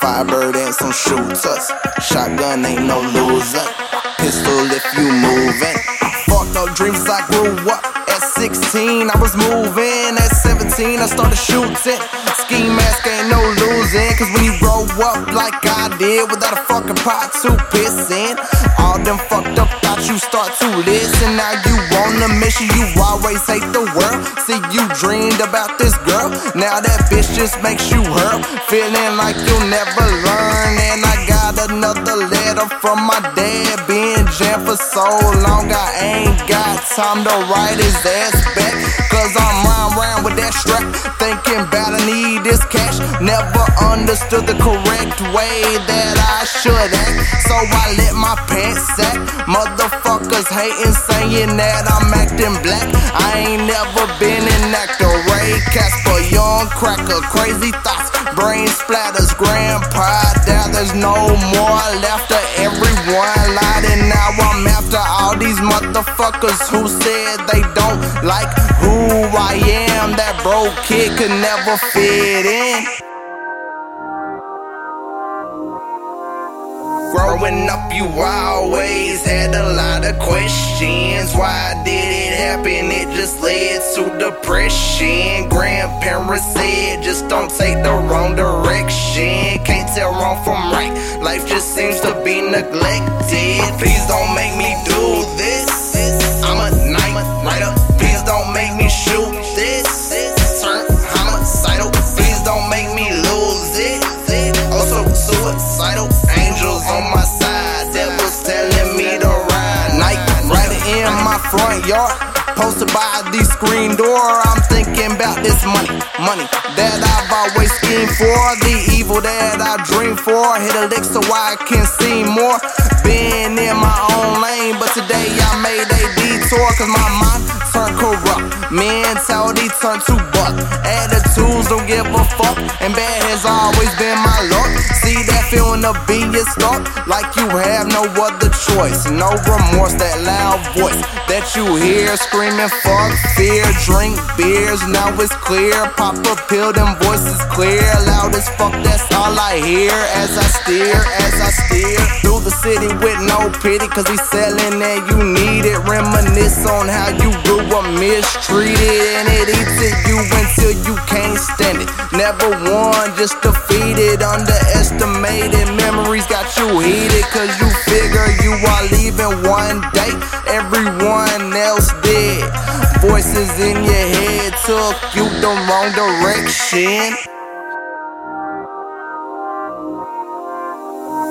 Firebird and some shooters. Shotgun ain't no loser. Pistol if you moving. Fuck no dreams, I grew up. At 16, I was moving. At 17, I started shooting. Ski mask ain't no losing. Cause when you grow up like I did, without a fucking pot to piss in, all them fucked up thoughts you start to listen. Now you on you always hate the world. See, you dreamed about this girl. Now that bitch just makes you hurt. Feeling like you'll never learn. And I got another letter from my dad. Being jammed for so long, I ain't got time to write his ass back. Cause I'm round round with that strap. Thinking about I need this cash. Never understood the correct way that I should act. So I let my pants sack. Motherfuckers hating, saying that I'm acting black. I ain't never been an actor. Ray Casper, young cracker, crazy thoughts, brain splatters, grandpa. Now there's no more left of all these motherfuckers who said they don't like who I am. That broke kid could never fit in. Growing up, you always had a lot of questions. Why did it happen? It just led to depression. Grandparents said, just don't take the wrong direction. Can't tell wrong from right. Life just seems to be neglected. Please don't make me do this. I'm a night rider. Please don't make me shoot this. Turn homicidal. Please don't make me lose it. Oh, also suicidal. Angels on my side. Devils telling me to ride. Night rider in my front yard. Screen door. I'm thinking about this money, money that I've always schemed for. The evil that I dream for. Hit a lick so I can see more. Been in my own lane, but today I made a detour. Cause my mind turned corrupt. Mentality turned to buck. Attitudes don't give a fuck. And bad has always been my feeling of being stuck like you have no other choice. No remorse, that loud voice that you hear screaming, fuck fear. Drink beers, now it's clear. Pop a pill, them voices clear. Loud as fuck, that's all I hear as I steer, as I steer through the city with no pity. Cause he's selling that you need it. Reminisce on how you grew up mistreated. And it eats at you until you can't stand it. Never won, just defeated. Underestimated memories got you heated. Cause you figure you are leaving one day. Everyone else did. Voices in your head took you the wrong direction.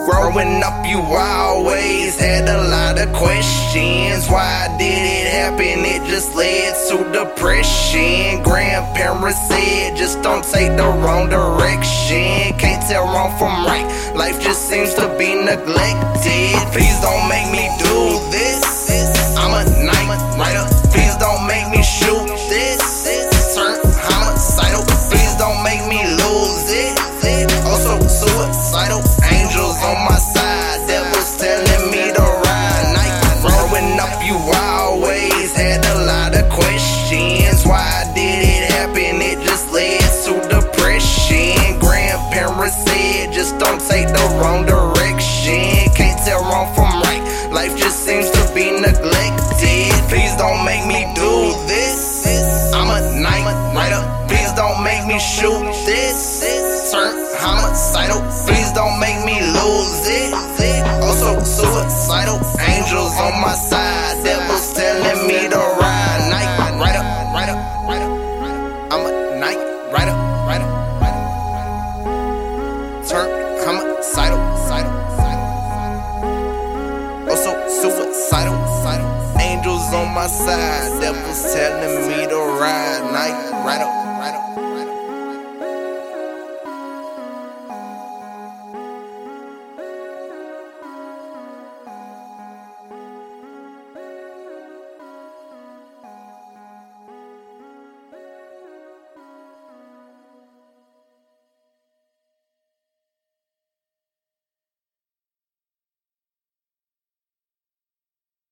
Growing up, you always had a lot of questions. Why did it happen? It just led to depression. Grandparents said, just don't take the wrong direction. Can't tell wrong from right. Life just seems to be neglected. Please don't make me do Why did it happen? It just led to depression. Grandparents said, just don't take the wrong direction. Can't tell wrong from right. Life just seems to be neglected. Please don't make me do this. I'm a night rider. Please don't make me shoot this. Turn homicidal. Please don't make me lose it. Also suicidal. Angels on my side. Suicidal. Angels on my side. Devils telling me to ride. Night rider.